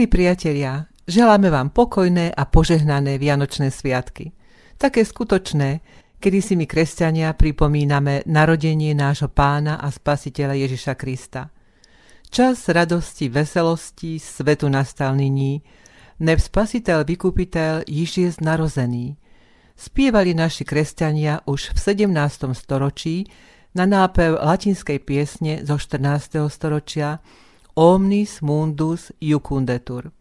Milí priatelia, želáme vám pokojné a požehnané Vianočné sviatky. Také skutočné, kedy si my kresťania pripomíname narodenie nášho pána a spasiteľa Ježiša Krista. Čas radosti, veselosti, svetu nastal nyní, neb spasiteľ vykupiteľ již je narozený. Spievali naši kresťania už v 17. storočí na nápev latinskej piesne zo 14. storočia Omnis mundus jucundetur.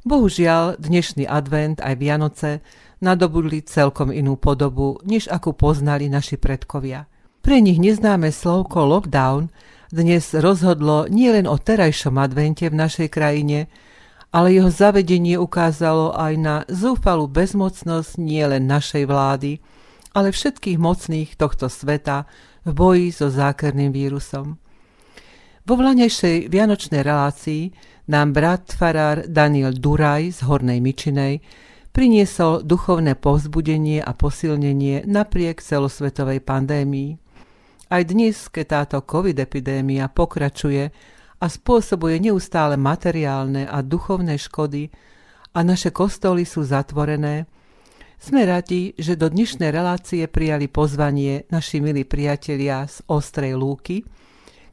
Bohužiaľ, dnešný advent aj Vianoce nadobudli celkom inú podobu, než akú poznali naši predkovia. Pre nich neznáme slovko lockdown dnes rozhodlo nielen o terajšom advente v našej krajine, ale jeho zavedenie ukázalo aj na zúfalú bezmocnosť nielen našej vlády, ale všetkých mocných tohto sveta v boji so zákerným vírusom. Vo vlanejšej vianočnej relácii nám brat farár Daniel Duraj z Hornej Mičinej priniesol duchovné povzbudenie a posilnenie napriek celosvetovej pandémii. Aj dnes, keď táto covid-epidémia pokračuje a spôsobuje neustále materiálne a duchovné škody a naše kostoly sú zatvorené, sme radi, že do dnešnej relácie prijali pozvanie naši milí priatelia z Ostrej Lúky –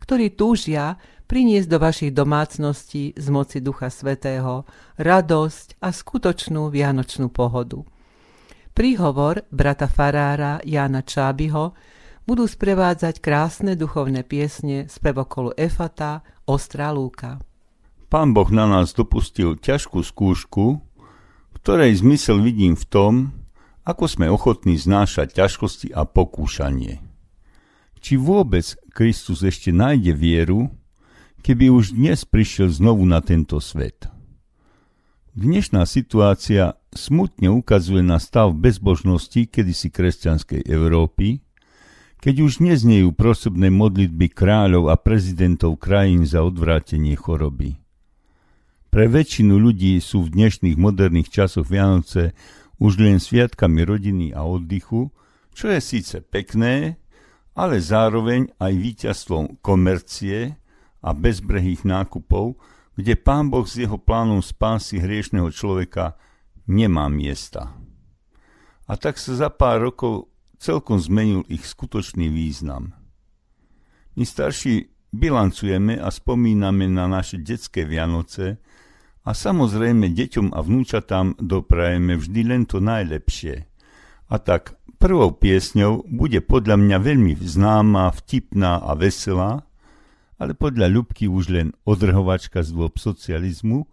ktorí túžia priniesť do vašich domácností z moci Ducha Svetého radosť a skutočnú vianočnú pohodu. Príhovor brata farára Jána Čábyho budú sprevádzať krásne duchovné piesne z pevokolu Efata Ostrá Lúka. Pán Boh na nás dopustil ťažkú skúšku, ktorej zmysel vidím v tom, ako sme ochotní znášať ťažkosti a pokúšanie. Či vôbec Kristus ešte nájde vieru, keby už dnes prišiel znovu na tento svet. Dnešná situácia smutne ukazuje na stav bezbožnosti kedysi kresťanskej Európy, keď už neznejú prosebné modlitby kráľov a prezidentov krajín za odvrátenie choroby. Pre väčšinu ľudí sú v dnešných moderných časoch Vianoce už len sviatkami rodiny a oddychu, čo je síce pekné, ale zároveň aj víťazstvom komercie a bezbrehých nákupov, kde pán Boh s jeho plánom spásy hriešného človeka nemá miesta. A tak sa za pár rokov celkom zmenil ich skutočný význam. My starší bilancujeme a spomíname na naše detské Vianoce a samozrejme deťom a vnúčatám doprajeme vždy len to najlepšie. A tak Prvou piesňou bude podľa mňa veľmi známa, vtipná a veselá, ale podľa Ľubky už len odrhovačka z dôb socializmu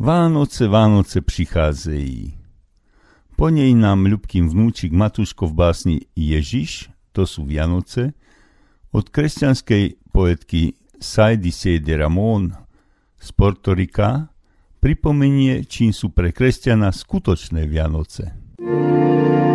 Vánoce, Vánoce přicházejí. Po nej nám Ľubkým vnúčik Matuško v básni Ježiš, to sú Vianoce, od kresťanskej poetky Saidi Sede Ramón z Portorika pripomenie, čím sú pre kresťana skutočné Vianoce. se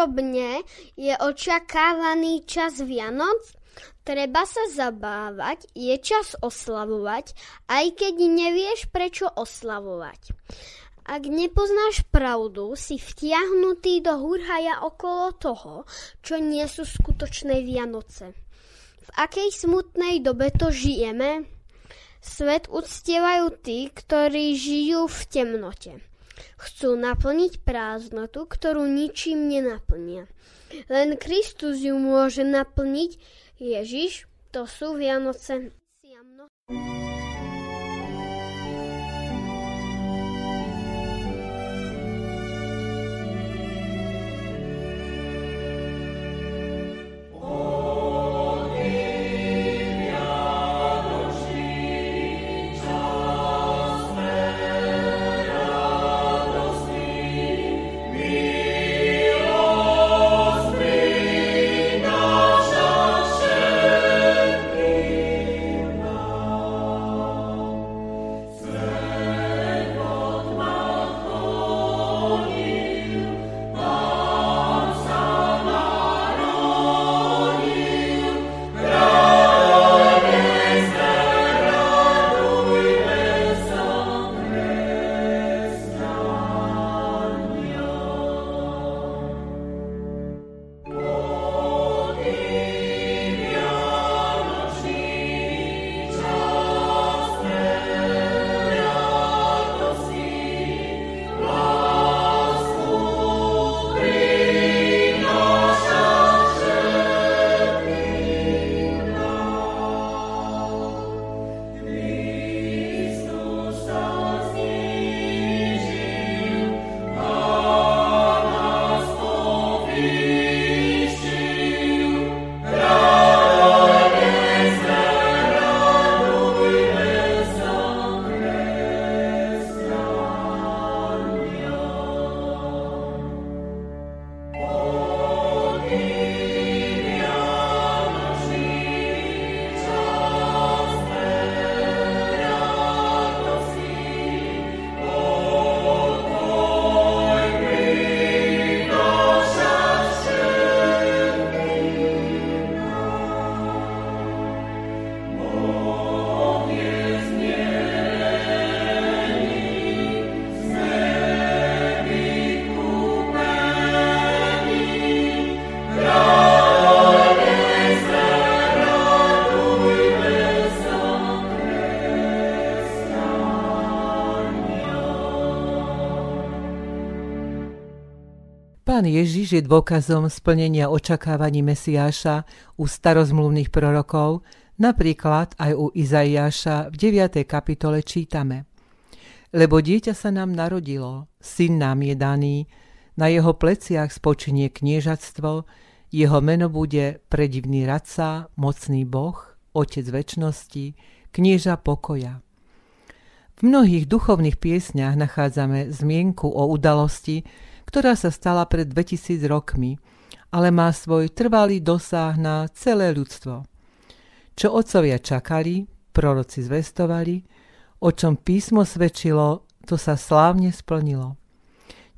Ako túžobne je očakávaný čas Vianoc, treba sa zabávať, je čas oslavovať, aj keď nevieš prečo oslavovať. Ak nepoznáš pravdu, si vtiahnutý do hurhaja okolo toho, čo nie sú skutočné Vianoce. V akej smutnej dobe to žijeme? Svet uctievajú tí, ktorí žijú v temnote. Chcú naplniť prázdnotu, ktorú ničím nenaplnia. Len Kristus ju môže naplniť. Ježiš, to sú Vianoce. Siamno. Pán Ježiš je dôkazom splnenia očakávaní Mesiáša u starozmluvných prorokov, napríklad aj u Izaiáša v 9. kapitole čítame. Lebo dieťa sa nám narodilo, syn nám je daný, na jeho pleciach spočinie kniežatstvo, jeho meno bude predivný radca, mocný boh, otec väčnosti, knieža pokoja. V mnohých duchovných piesňach nachádzame zmienku o udalosti, ktorá sa stala pred 2000 rokmi, ale má svoj trvalý dosah na celé ľudstvo. Čo otcovia čakali, proroci zvestovali, o čom písmo svedčilo, to sa slávne splnilo.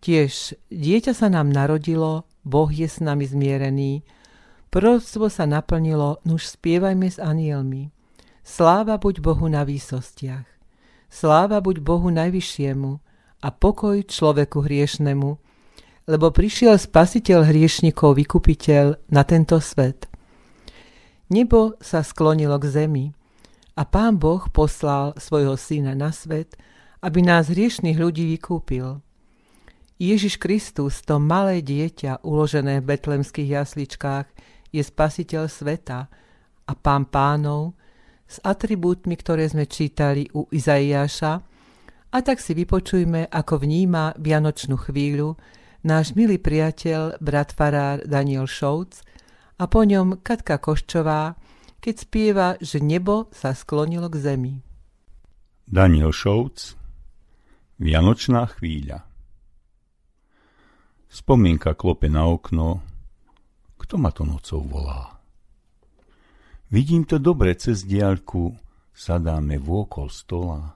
Tiež dieťa sa nám narodilo, Boh je s nami zmierený, proroctvo sa naplnilo, nuž spievajme s anielmi. Sláva buď Bohu na výsostiach. Sláva buď Bohu najvyššiemu a pokoj človeku hriešnemu, lebo prišiel spasiteľ hriešnikov, vykupiteľ na tento svet. Nebo sa sklonilo k zemi a pán Boh poslal svojho syna na svet, aby nás hriešných ľudí vykúpil. Ježiš Kristus, to malé dieťa uložené v betlemských jasličkách, je spasiteľ sveta a pán pánov s atribútmi, ktoré sme čítali u Izaiáša, a tak si vypočujme, ako vníma Vianočnú chvíľu náš milý priateľ, brat farár Daniel Šouc, a po ňom Katka Koščová, keď spieva, že nebo sa sklonilo k zemi. Daniel Šouc Vianočná chvíľa Spomienka klope na okno. Kto ma to nocou volá? Vidím to dobre cez diaľku, sadáme vôkol stola.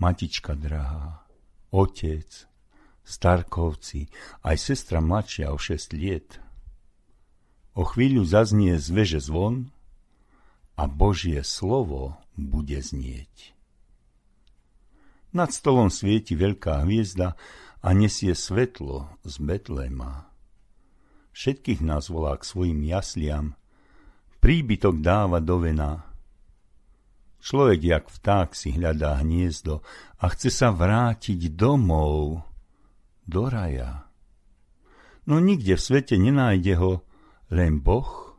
Matička drahá, otec, starkovci, aj sestra mladšia o šest liet – O chvíľu zaznie z veže zvon a Božie slovo bude znieť. Nad stolom svieti veľká hviezda a nesie svetlo z Betlema. Všetkých nás volá k svojim jasliam, príbytok dáva do vena. Človek jak vták si hľadá hniezdo a chce sa vrátiť domov, do raja. No nikde v svete nenájde ho, len Boh,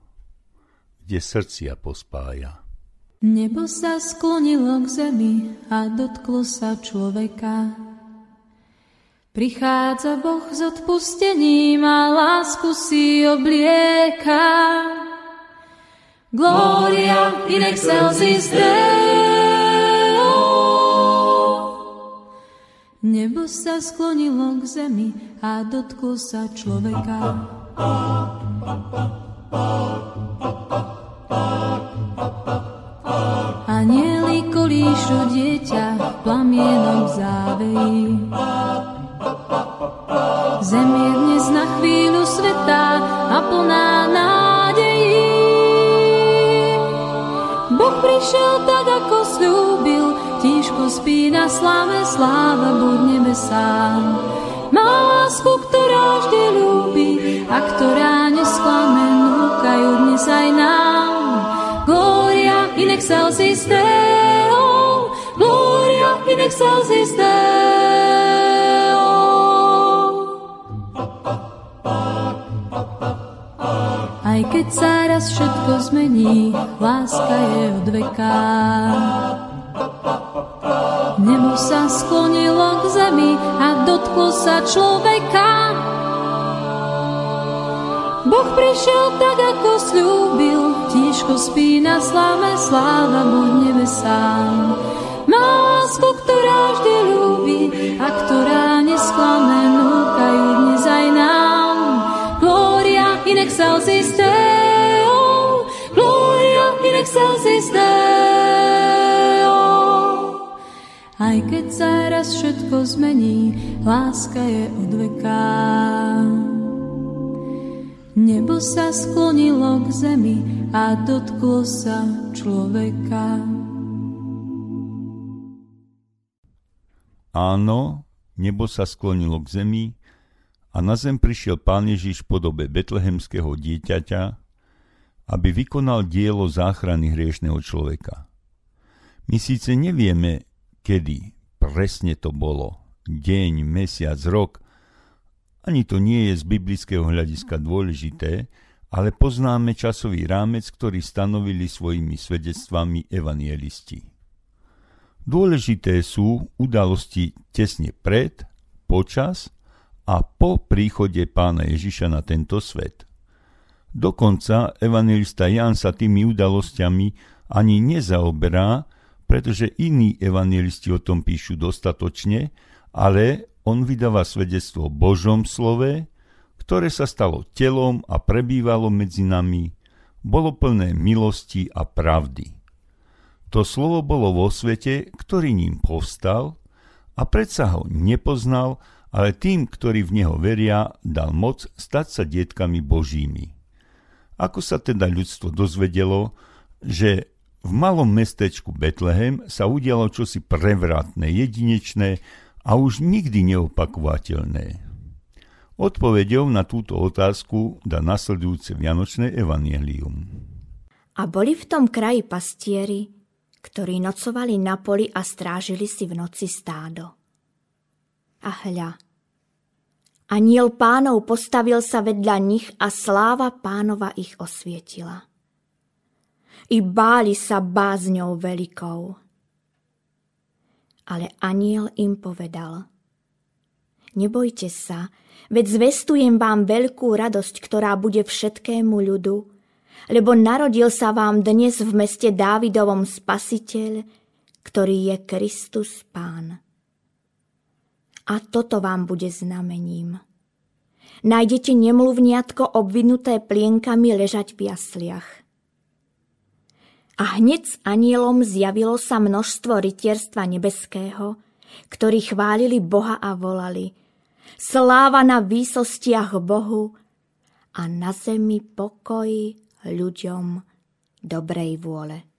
kde srdcia pospája. Nebo sa sklonilo k zemi a dotklo sa človeka. Prichádza Boh s odpustením a lásku si oblieka. Gloria in excelsis Deo. Nebo sa sklonilo k zemi a dotklo sa človeka. Anieli kolíšu dieťa plamienok závejí. Zem je dnes na chvíľu sveta a plná nádejí. Boh prišiel spí na sláve, sláva buď nebesám. Má lásku, ktorá vždy ľúbi a ktorá nesklame, núkajú dnes aj nám. Gloria in excelsis Deo, Gloria in excelsis Deo. Aj keď sa raz všetko zmení, láska je od. Nebo sa sklonilo k zemi a dotklo sa človeka. Boh prišiel tak, ako slúbil, tížko spí na sláve, sláva buď nebesám. Má lásku, ktorá vždy ľúbi a ktorá nesklame, núkajú dnes aj nám. Gloria in excelsis Aj keď sa raz všetko zmení, láska je od veka. Nebo sa sklonilo k zemi a dotklo sa človeka. Áno, nebo sa sklonilo k zemi a na zem prišiel pán Ježiš v podobe betlehemského dieťaťa, aby vykonal dielo záchrany hriešného človeka. My síce nevieme, kedy presne to bolo, deň, mesiac, rok, ani to nie je z biblického hľadiska dôležité, ale poznáme časový rámec, ktorý stanovili svojimi svedectvami evanielisti. Dôležité sú udalosti tesne pred, počas a po príchode pána Ježiša na tento svet. Dokonca evangelista Jan sa tými udalosťami ani nezaoberá, pretože iní evangelisti o tom píšu dostatočne, ale on vydáva svedectvo Božom slove, ktoré sa stalo telom a prebývalo medzi nami, bolo plné milosti a pravdy. To slovo bolo vo svete, ktorý ním povstal a predsa ho nepoznal, ale tým, ktorí v neho veria, dal moc stať sa dietkami Božími. Ako sa teda ľudstvo dozvedelo, že v malom mestečku Betlehem sa udialo čosi prevratné, jedinečné a už nikdy neopakovateľné. Odpovedou na túto otázku dá nasledujúce Vianočné evanielium. A boli v tom kraji pastieri, ktorí nocovali na poli a strážili si v noci stádo. A hľa, aniel pánov postavil sa vedľa nich a sláva pánova ich osvietila. I báli sa bázňou veľkou. Ale aniel im povedal – Nebojte sa, veď zvestujem vám veľkú radosť, ktorá bude všetkému ľudu, lebo narodil sa vám dnes v meste Dávidovom spasiteľ, ktorý je Kristus Pán. A toto vám bude znamením. Nájdete nemluvniatko obvinuté plienkami ležať v jasliach. A hneď s anielom zjavilo sa množstvo rytierstva nebeského, ktorí chválili Boha a volali – Sláva na výsostiach Bohu a na zemi pokoj ľuďom dobrej vôle.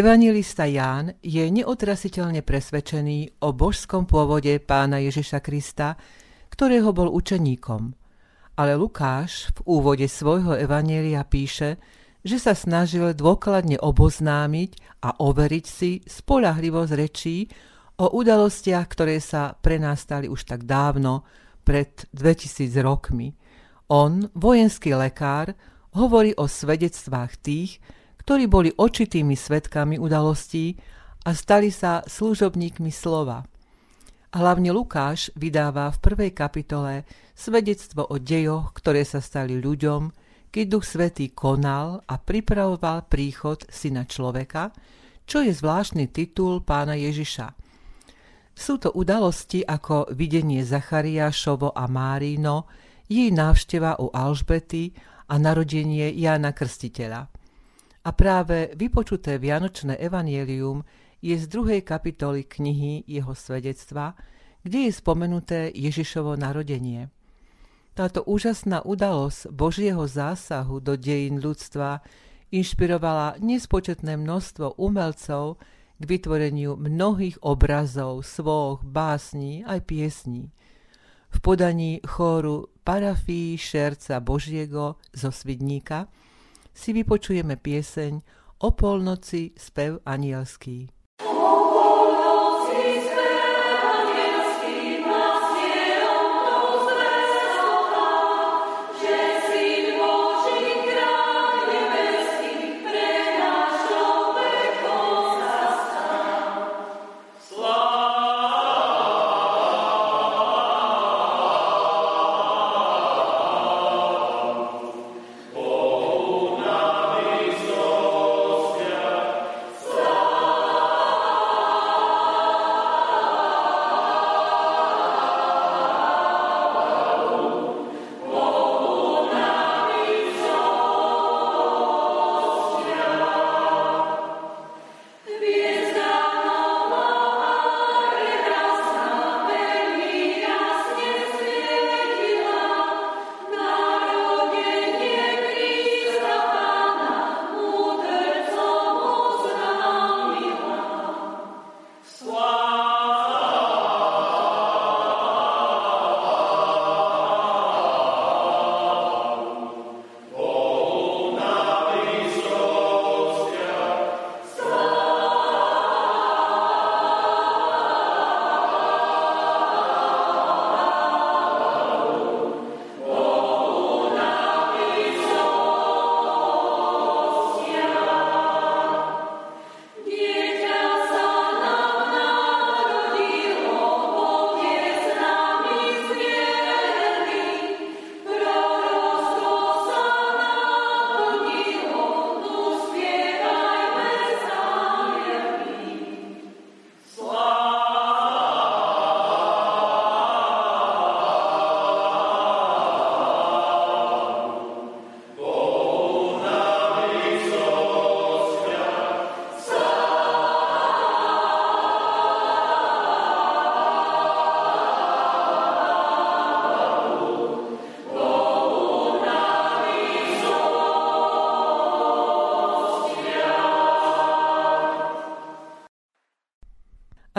Evangelista Ján je neotrasiteľne presvedčený o božskom pôvode pána Ježiša Krista, ktorého bol učeníkom. Ale Lukáš v úvode svojho evanielia píše, že sa snažil dôkladne oboznámiť a overiť si spolahlivosť rečí o udalostiach, ktoré sa pre nás stali už tak dávno, pred 2000 rokmi. On, vojenský lekár, hovorí o svedectvách tých, ktorí boli očitými svetkami udalostí a stali sa služobníkmi slova. Hlavne Lukáš vydáva v prvej kapitole svedectvo o dejoch, ktoré sa stali ľuďom, keď Duch Svetý konal a pripravoval príchod Syna človeka, čo je zvláštny titul pána Ježiša. Sú to udalosti ako videnie Zachariášovo a Márino, jej návšteva u Alžbety a narodenie Jána Krstiteľa. A práve vypočuté Vianočné evanielium je z druhej kapitoly knihy jeho svedectva, kde je spomenuté Ježišovo narodenie. Táto úžasná udalosť Božieho zásahu do dejín ľudstva inšpirovala nespočetné množstvo umelcov k vytvoreniu mnohých obrazov, svoch, básní aj piesní. V podaní chóru Parafii Šerca Božiego zo Svidníka – si vypočujeme pieseň O polnoci spev anielský.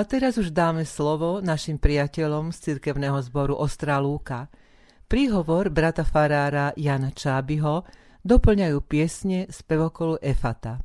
A teraz už dáme slovo našim priateľom z cirkevného zboru Ostrá Lúka. Príhovor brata farára Jana Čábyho doplňajú piesne z pevokolu Efata.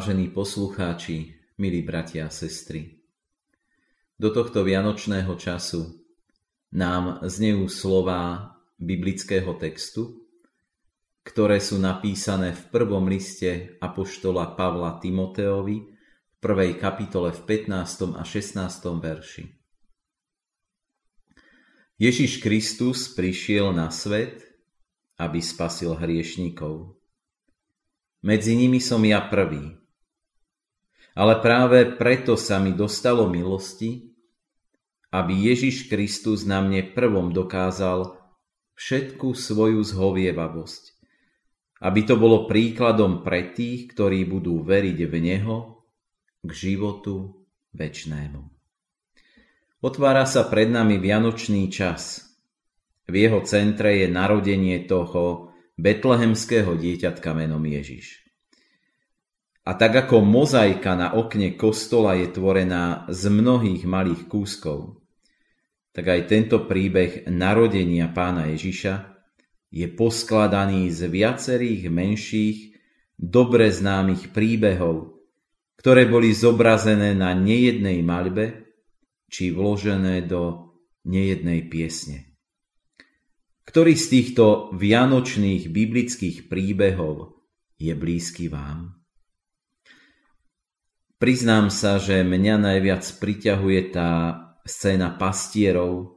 Vážení poslucháči, milí bratia a sestry, do tohto vianočného času nám znejú slová biblického textu, ktoré sú napísané v prvom liste Apoštola Pavla Timoteovi v prvej kapitole v 15. a 16. verši. Ježiš Kristus prišiel na svet, aby spasil hriešníkov. Medzi nimi som ja prvý. Ale práve preto sa mi dostalo milosti, aby Ježiš Kristus na mne prvom dokázal všetku svoju zhovievavosť. Aby to bolo príkladom pre tých, ktorí budú veriť v Neho k životu večnému. Otvára sa pred nami vianočný čas. V jeho centre je narodenie toho betlehemského dieťatka menom Ježiš. A tak ako mozaika na okne kostola je tvorená z mnohých malých kúskov, tak aj tento príbeh narodenia pána Ježiša je poskladaný z viacerých menších, dobre známych príbehov, ktoré boli zobrazené na nejednej maľbe či vložené do nejednej piesne. Ktorý z týchto vianočných biblických príbehov je blízky vám? Priznám sa, že mňa najviac priťahuje tá scéna pastierov,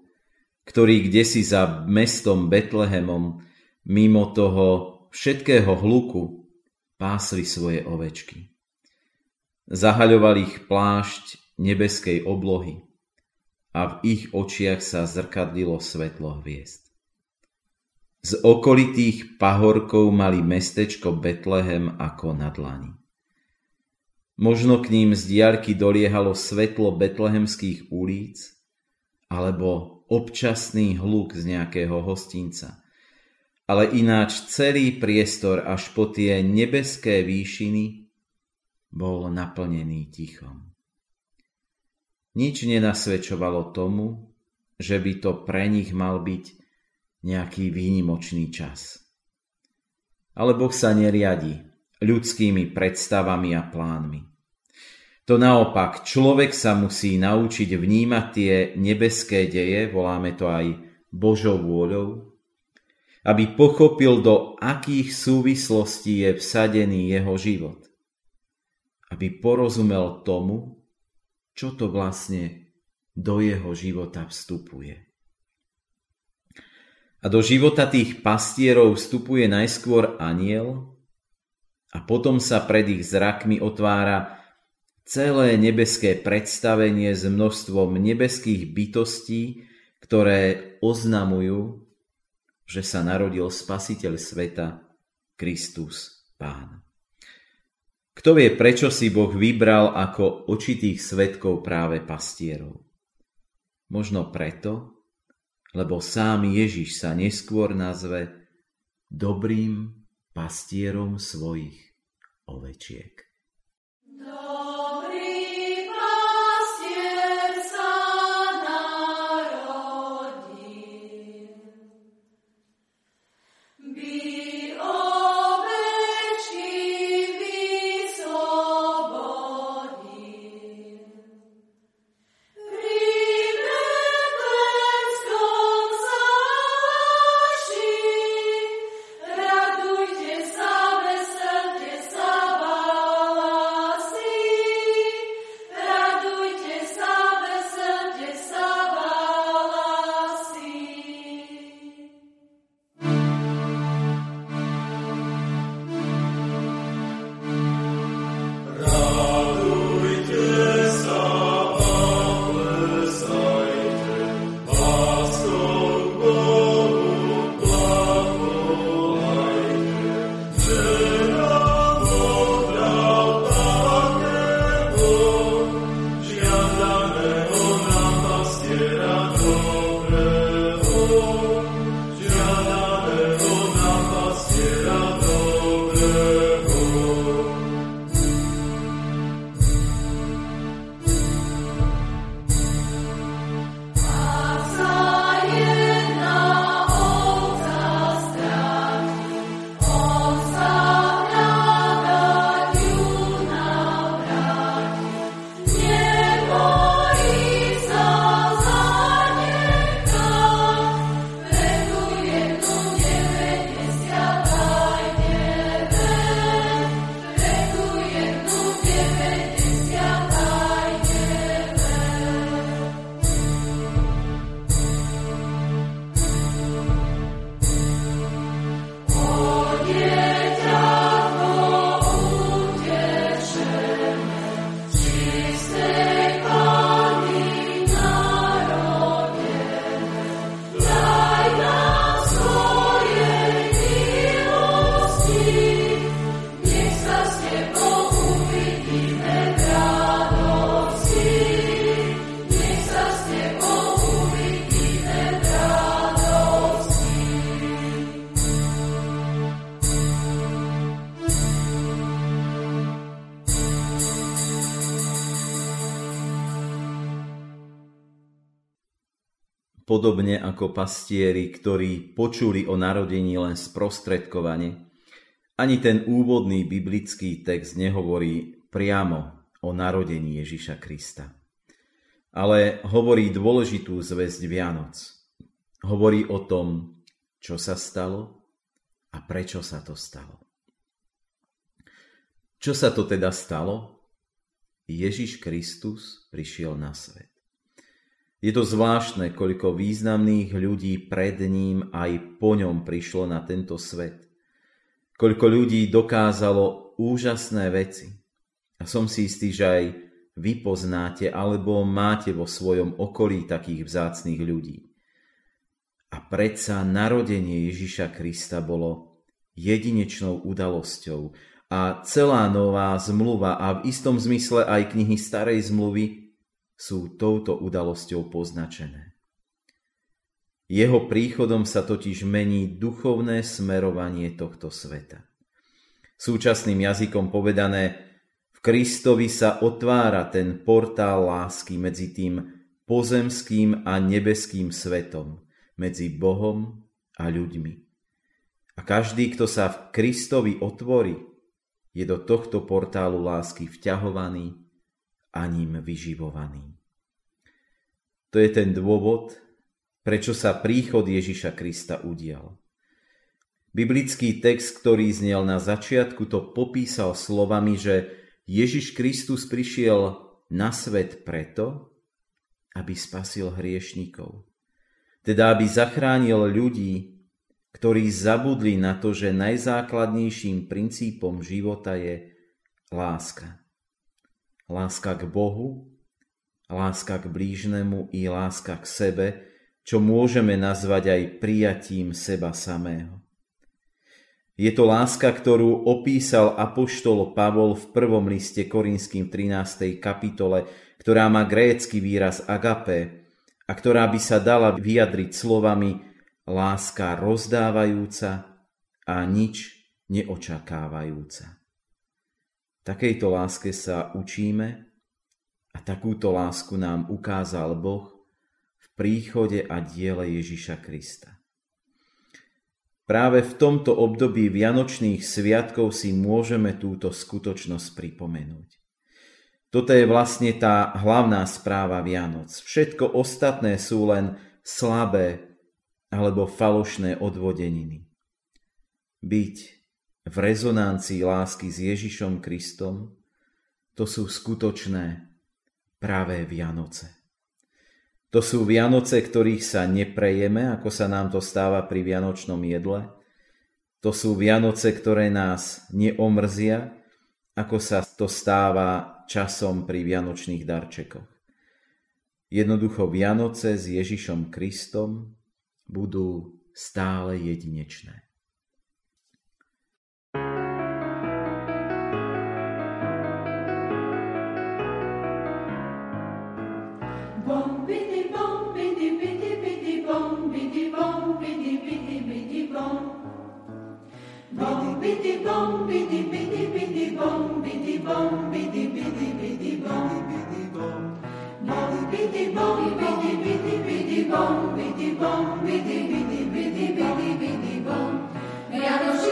ktorí kdesi za mestom Betlehemom mimo toho všetkého hluku pásli svoje ovečky. Zahaľoval ich plášť nebeskej oblohy a v ich očiach sa zrkadlilo svetlo hviezd. Z okolitých pahorkov mali mestečko Betlehem ako na dlani. Možno k ním z diaľky doliehalo svetlo betlehemských ulic alebo občasný hluk z nejakého hostinca. Ale ináč celý priestor až po tie nebeské výšiny bol naplnený tichom. Nič nenasvedčovalo tomu, že by to pre nich mal byť nejaký výnimočný čas. Ale Boh sa neriadi ľudskými predstavami a plánmi. To naopak, človek sa musí naučiť vnímať tie nebeské deje, voláme to aj Božou vôľou, aby pochopil, do akých súvislostí je vsadený jeho život. Aby porozumel tomu, čo to vlastne do jeho života vstupuje. A do života tých pastierov vstupuje najskôr aniel a potom sa pred ich zrakmi otvára celé nebeské predstavenie s množstvom nebeských bytostí, ktoré oznamujú, že sa narodil Spasiteľ sveta, Kristus Pán. Kto vie, prečo si Boh vybral ako očitých svetkov práve pastierov? Možno preto, lebo sám Ježiš sa neskôr nazve dobrým pastierom svojich ovečiek. Podobne ako pastieri, ktorí počuli o narodení len sprostredkovane, ani ten úvodný biblický text nehovorí priamo o narodení Ježiša Krista. Ale hovorí dôležitú zväzť Vianoc. Hovorí o tom, čo sa stalo a prečo sa to stalo. Čo sa to teda stalo? Ježiš Kristus prišiel na svet. Je to zvláštne, koľko významných ľudí pred ním aj po ňom prišlo na tento svet. Koľko ľudí dokázalo úžasné veci. A som si istý, že aj vy poznáte alebo máte vo svojom okolí takých vzácných ľudí. A predsa narodenie Ježiša Krista bolo jedinečnou udalosťou a celá nová zmluva a v istom zmysle aj knihy starej zmluvy sú touto udalosťou poznačené. Jeho príchodom sa totiž mení duchovné smerovanie tohto sveta. Súčasným jazykom povedané, v Kristovi sa otvára ten portál lásky medzi tým pozemským a nebeským svetom, medzi Bohom a ľuďmi. A každý, kto sa v Kristovi otvorí, je do tohto portálu lásky vťahovaný a ním vyživovaný. To je ten dôvod, prečo sa príchod Ježiša Krista udial. Biblický text, ktorý znel na začiatku, to popísal slovami, že Ježiš Kristus prišiel na svet preto, aby spasil hriešnikov. Teda aby zachránil ľudí, ktorí zabudli na to, že najzákladnejším princípom života je láska. Láska k Bohu, láska k blížnemu i láska k sebe, čo môžeme nazvať aj prijatím seba samého. Je to láska, ktorú opísal apoštol Pavol v prvom liste Korinským 13. kapitole, ktorá má grécky výraz agape a ktorá by sa dala vyjadriť slovami láska rozdávajúca a nič neočakávajúca. Takejto láske sa učíme a takúto lásku nám ukázal Boh v príchode a diele Ježiša Krista. Práve v tomto období Vianočných sviatkov si môžeme túto skutočnosť pripomenúť. Toto je vlastne tá hlavná správa Vianoc. Všetko ostatné sú len slabé, alebo falošné odvodeniny. Byť v rezonancii lásky s Ježišom Kristom, to sú skutočné pravé Vianoce. To sú Vianoce, ktorých sa neprejeme, ako sa nám to stáva pri Vianočnom jedle. To sú Vianoce, ktoré nás neomrzia, ako sa to stáva časom pri Vianočných darčekoch. Jednoducho Vianoce s Ježišom Kristom budú stále jedinečné. Bom, bidi, bom, bidi, bidi, bidi, bom, bidi, bom, bidi, bidi, bidi, bom, bidi, bom. Bom, bidi, bom, bidi, bidi, bidi, bom, bidi, bom, bidi, bidi, bidi, bidi, bidi, bom. Vianoc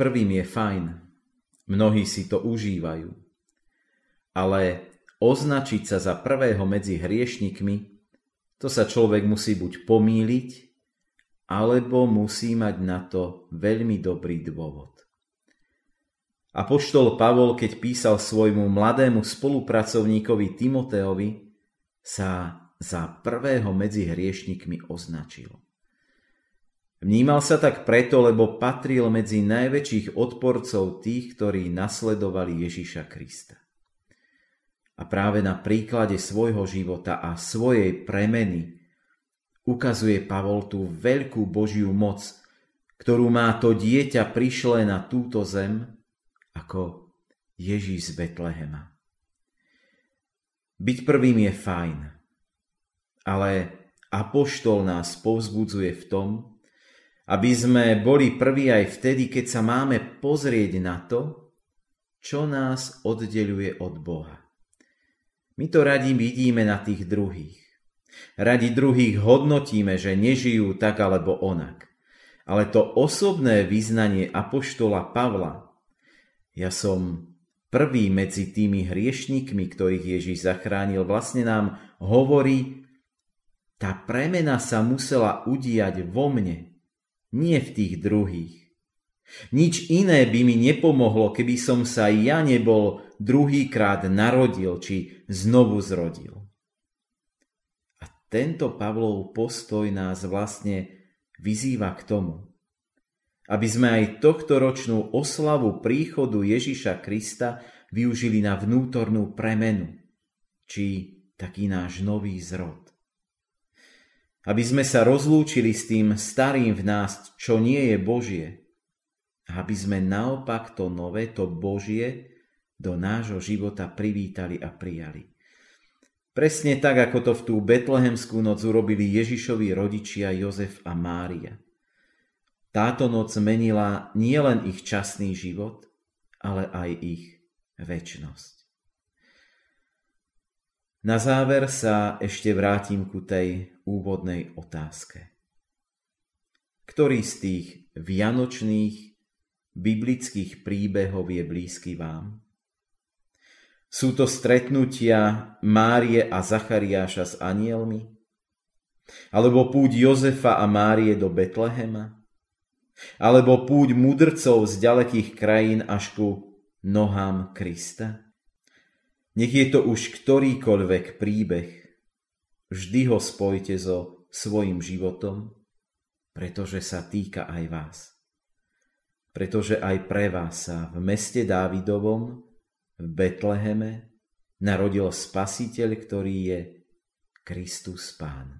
prvým je fajn, mnohí si to užívajú, ale označiť sa za prvého medzi hriešnikmi, to sa človek musí buď pomýliť, alebo musí mať na to veľmi dobrý dôvod. Apoštol Pavol, keď písal svojmu mladému spolupracovníkovi Timoteovi, sa za prvého medzi hriešnikmi označil. Vnímal sa tak preto, lebo patril medzi najväčších odporcov tých, ktorí nasledovali Ježiša Krista. A práve na príklade svojho života a svojej premeny ukazuje Pavol tú veľkú Božiu moc, ktorú má to dieťa prišlé na túto zem, ako Ježíš z Betlehema. Byť prvým je fajn, ale Apoštol nás povzbudzuje v tom, aby sme boli prví aj vtedy, keď sa máme pozrieť na to, čo nás oddeluje od Boha. My to radi vidíme na tých druhých. Radi druhých hodnotíme, že nežijú tak alebo onak. Ale to osobné vyznanie Apoštola Pavla ja som prvý medzi tými hriešnikmi, ktorých Ježiš zachránil, vlastne nám hovorí, tá premena sa musela udiať vo mne, nie v tých druhých. Nič iné by mi nepomohlo, keby som sa ja nebol druhýkrát narodil či znovu zrodil. A tento Pavlov postoj nás vlastne vyzýva k tomu, aby sme aj tohto ročnú oslavu príchodu Ježiša Krista využili na vnútornú premenu, či taký náš nový zrod. Aby sme sa rozlúčili s tým starým v nás, čo nie je Božie, aby sme naopak to nové, to Božie, do nášho života privítali a prijali. Presne tak, ako to v tú betlehemskú noc urobili Ježišovi rodičia Jozef a Mária – táto noc menila nielen ich časný život, ale aj ich väčnosť. Na záver sa ešte vrátim ku tej úvodnej otázke. Ktorý z tých vianočných biblických príbehov je blízky vám? Sú to stretnutia Márie a Zachariáša s anielmi? Alebo púť Jozefa a Márie do Betlehema? Alebo púť mudrcov z ďalekých krajín až ku nohám Krista? Nech je to už ktorýkoľvek príbeh, vždy ho spojte so svojim životom, pretože sa týka aj vás. Pretože aj pre vás sa v meste Dávidovom, v Betleheme, narodil Spasiteľ, ktorý je Kristus Pán.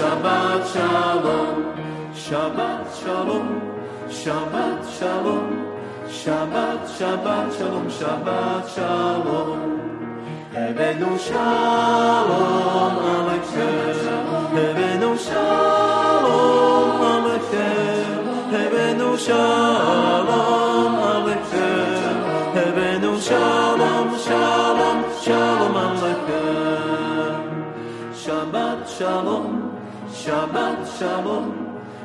Shabbat shalom, Shabbat shalom, Shabbat shalom, Shabbat Shabbat, shalom, Shabbat shalom. Hebenu shalom aleichem, Hebenu shalom aleichem, Hebenu shalom aleichem, Hebenu shalom, shalom, shalom aleichem. Shabbat shalom, Shabbat shalom,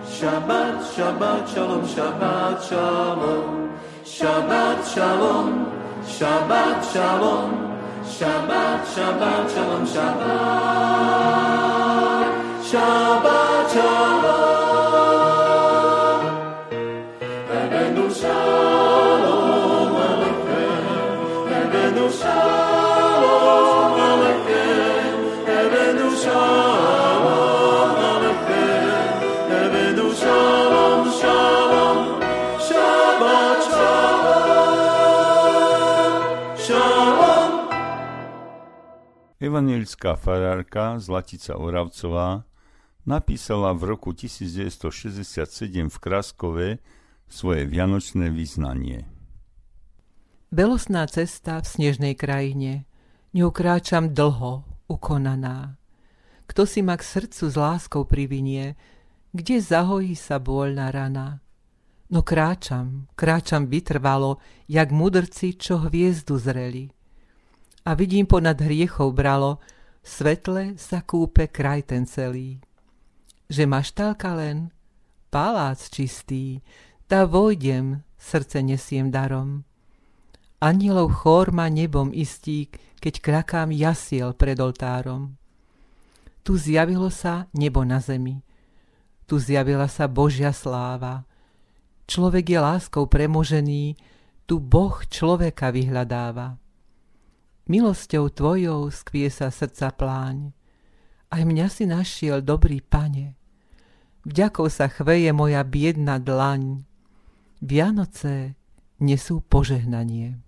Shabbat, Shabbat shalom, Shabbat shalom, Shabbat shalom, Shabbat shalom, Shabbat, Shabbat shalom, Shabbat, Shabbat shalom. Evangelická farárka Zlatica Oravcová napísala v roku 1967 v Kraskove svoje vianočné vyznanie. Belosná cesta v snežnej krajine, ňou kráčam dlho, ukonaná. Kto si ma k srdcu s láskou privinie, kde zahojí sa bôľná rana. No kráčam, kráčam vytrvalo, jak mudrci, čo hviezdu zreli. A vidím ponad hriechov bralo, svetle sa kúpe kraj ten celý. Že maštálka len, palác čistý, tá vojdem, srdce nesiem darom. Anielov chór ma nebom istí, keď krakám jasiel pred oltárom. Tu zjavilo sa nebo na zemi. Tu zjavila sa Božia sláva. Človek je láskou premožený, tu Boh človeka vyhľadáva. Milosťou tvojou skvie sa srdca pláň. Aj mňa si našiel, dobrý pane. Vďakou sa chveje moja biedna dlaň. Vianoce nesú požehnanie.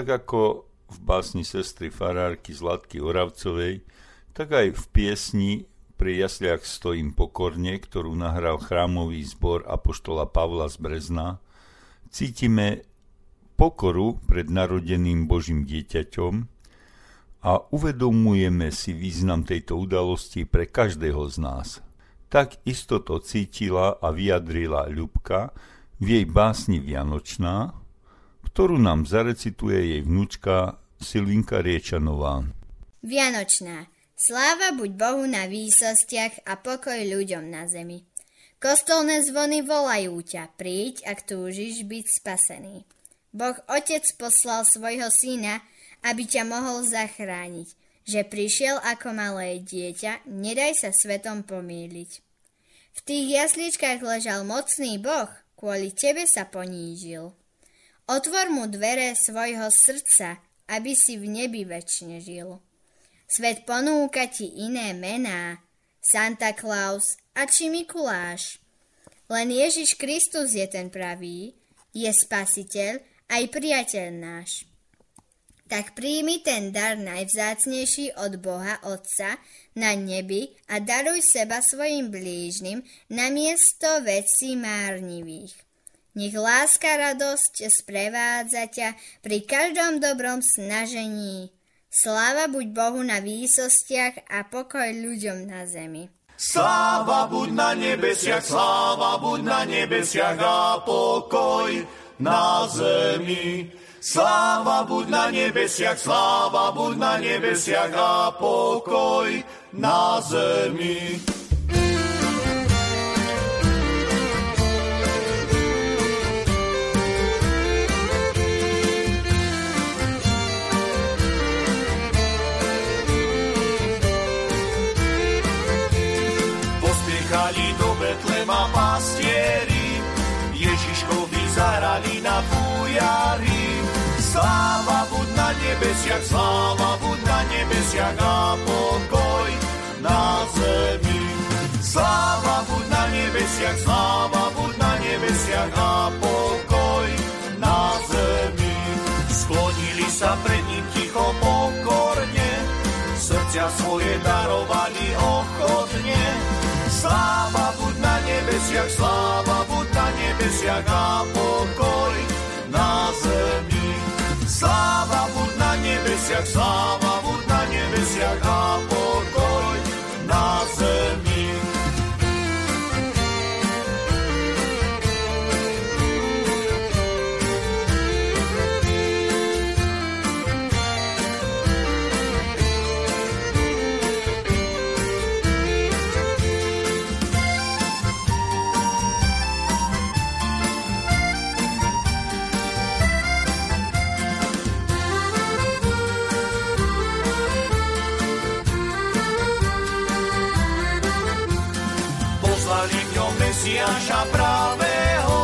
Tak ako v básni sestry farárky Zlatky Oravcovej, tak aj v piesni pri jasliach stojím pokorne, ktorú nahral chrámový zbor Apoštola Pavla z Brezna, cítime pokoru pred narodeným Božím dieťaťom a uvedomujeme si význam tejto udalosti pre každého z nás. Tak isto to cítila a vyjadrila Ľubka v jej básni Vianočná, ktorú nám zarecituje jej vnúčka Silvinka Riečanová. Vianočná. Sláva buď Bohu na výsostiach a pokoj ľuďom na zemi. Kostolné zvony volajú ťa, príď, ak túžiš byť spasený. Boh Otec poslal svojho syna, aby ťa mohol zachrániť. Že prišiel ako malé dieťa, nedaj sa svetom pomýliť. V tých jasličkách ležal mocný Boh, kvôli tebe sa ponížil. Otvor mu dvere svojho srdca, aby si v nebi väčšine žil. Svet ponúka ti iné mená, Santa Claus a či Mikuláš. Len Ježiš Kristus je ten pravý, je spasiteľ aj priateľ náš. Tak príjmi ten dar najvzácnejší od Boha Otca na nebi a daruj seba svojim blížnym na miesto vecí márnivých. Nech láska radosť sprevádza ťa pri každom dobrom snažení. Sláva buď Bohu na výsostiach a pokoj ľuďom na zemi. Sláva buď na nebesiach, sláva buď na nebesiach a pokoj na zemi. Sláva buď na nebesiach, sláva buď na nebesiach a pokoj na zemi. Nebesiach, sláva buď na nebesiach a pokoj na zemi. Sláva buď na nebesiach, sláva buď na nebesiach a pokoj na zemi. Sklonili sa pred ním ticho pokorne, srdcia svoje darovali ochotne. Sláva buď na nebesiach, sláva buď na nebesiach a pokoj na zemi. Sláva buď nebesiach, buď na nebesiach a pokoj na zemi. Pravého,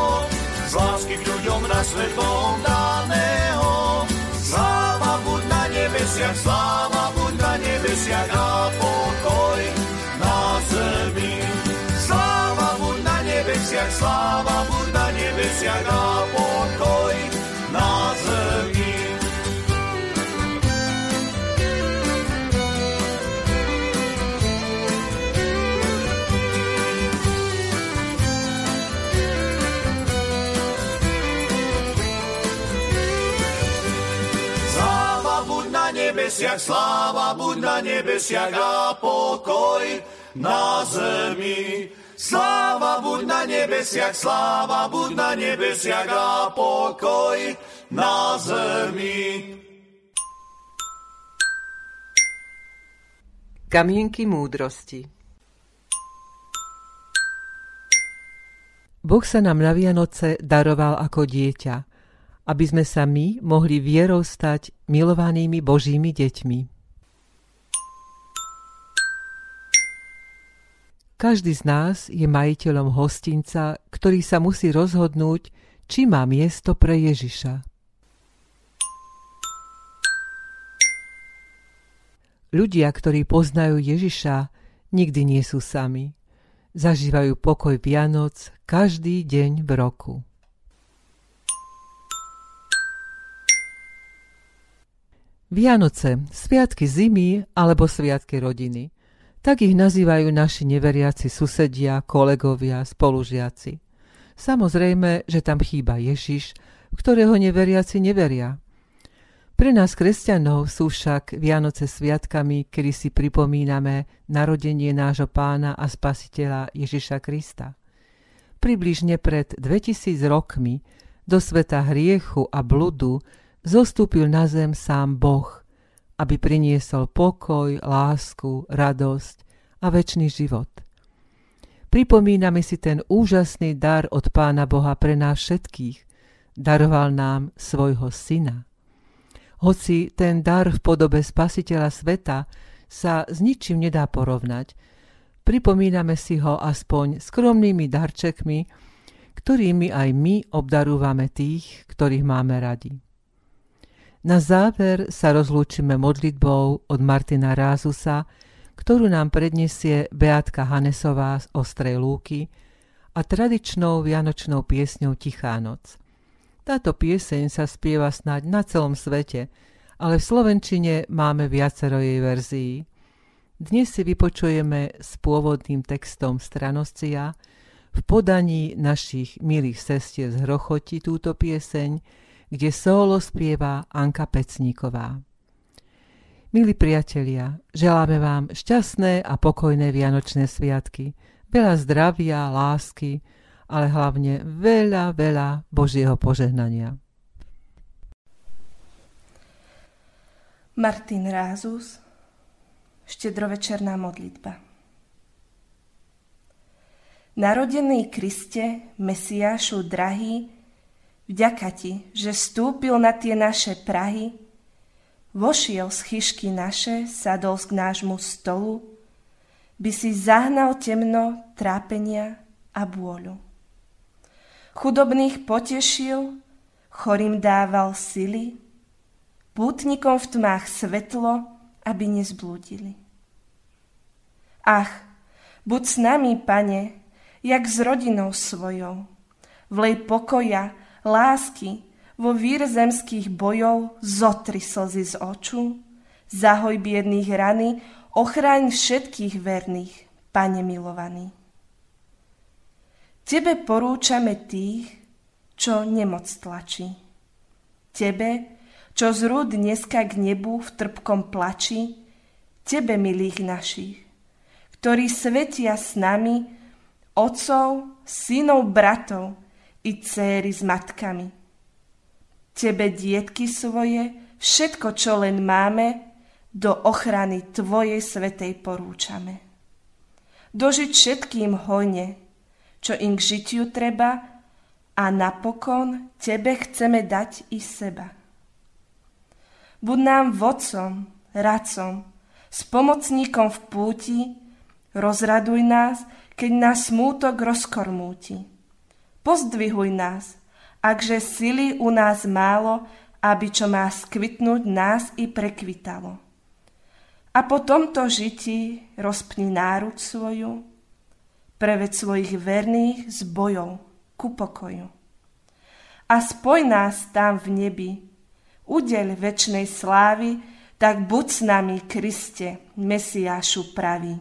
z lásky k ľuďom na svet bol daného. Sláva buď na nebesiach, sláva buď na nebesiach a pokoj na zemi. Sláva buď na nebesiach, sláva nebesiach, sláva buď na nebesiach a pokoj na zemi. Sláva buď na nebesiach, sláva buď na nebesiach a pokoj na zemi. Kamienky múdrosti Boh sa nám na Vianoce daroval ako dieťa, aby sme sa my mohli vierou stať milovanými Božími deťmi. Každý z nás je majiteľom hostinca, ktorý sa musí rozhodnúť, či má miesto pre Ježiša. Ľudia, ktorí poznajú Ježiša, nikdy nie sú sami. Zažívajú pokoj Vianoc každý deň v roku. Vianoce, sviatky zimy alebo sviatky rodiny. Tak ich nazývajú naši neveriaci susedia, kolegovia, spolužiaci. Samozrejme, že tam chýba Ježiš, ktorého neveriaci neveria. Pre nás kresťanov sú však Vianoce sviatkami, kedy si pripomíname narodenie nášho pána a spasiteľa Ježiša Krista. Približne pred 2000 rokmi do sveta hriechu a bludu zostúpil na zem sám Boh, aby priniesol pokoj, lásku, radosť a väčší život. Pripomíname si ten úžasný dar od Pána Boha pre nás všetkých. Daroval nám svojho syna. Hoci ten dar v podobe spasiteľa sveta sa s ničím nedá porovnať, pripomíname si ho aspoň skromnými darčekmi, ktorými aj my obdarúvame tých, ktorých máme radi. Na záver sa rozlúčime modlitbou od Martina Rázusa, ktorú nám predniesie Beatka Hanesová z Ostrej Lúky a tradičnou vianočnou piesňou Tichá noc. Táto pieseň sa spieva snáď na celom svete, ale v Slovenčine máme viacero jej verzií. Dnes si vypočujeme s pôvodným textom Stranoscia, v podaní našich milých sestier z Hrochoti túto pieseň, kde solo spieva Anka Pecníková. Milí priatelia, želáme vám šťastné a pokojné Vianočné sviatky, veľa zdravia, lásky, ale hlavne veľa, veľa Božieho požehnania. Martin Rázus Štedrovečerná modlitba Narodený Kriste, Mesiášu drahý, vďaka Ti, že stúpil na tie naše Prahy, vošiel z chyšky naše, sadol k nášmu stolu, by si zahnal temno, trápenia a bôľu. Chudobných potešil, chorým dával sily, pútnikom v tmách svetlo, aby nezblúdili. Ach, buď s nami, pane, jak s rodinou svojou. Vlej pokoja, lásky, vo vír zemských bojov zotri slzy z oču, zahoj biedných rany, ochraň všetkých verných, pane milovaný. Tebe porúčame tých, čo nemoc tlačí. Tebe, čo zrúd dneska k nebu v trpkom plači, Tebe, milých našich, ktorí svetia s nami, otcov, synov, bratov i céry s matkami. Tebe, dietky svoje, všetko, čo len máme, do ochrany Tvojej svetej porúčame. Dožiť všetkým hojne, čo im k žitiu treba, a napokon Tebe chceme dať i seba. Buď nám vodcom, radcom, s pomocníkom v púti, rozraduj nás, keď nás smútok rozkormúti. Pozdvihuj nás, akže sily u nás málo, aby čo má skvitnúť nás i prekvitalo. A po tomto žití rozpni náruč svoju, preved svojich verných z bojov ku pokoju. A spoj nás tam v nebi, udeľ väčšnej slávy, tak buď s nami, Kriste, Mesiášu pravý.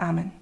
Amen.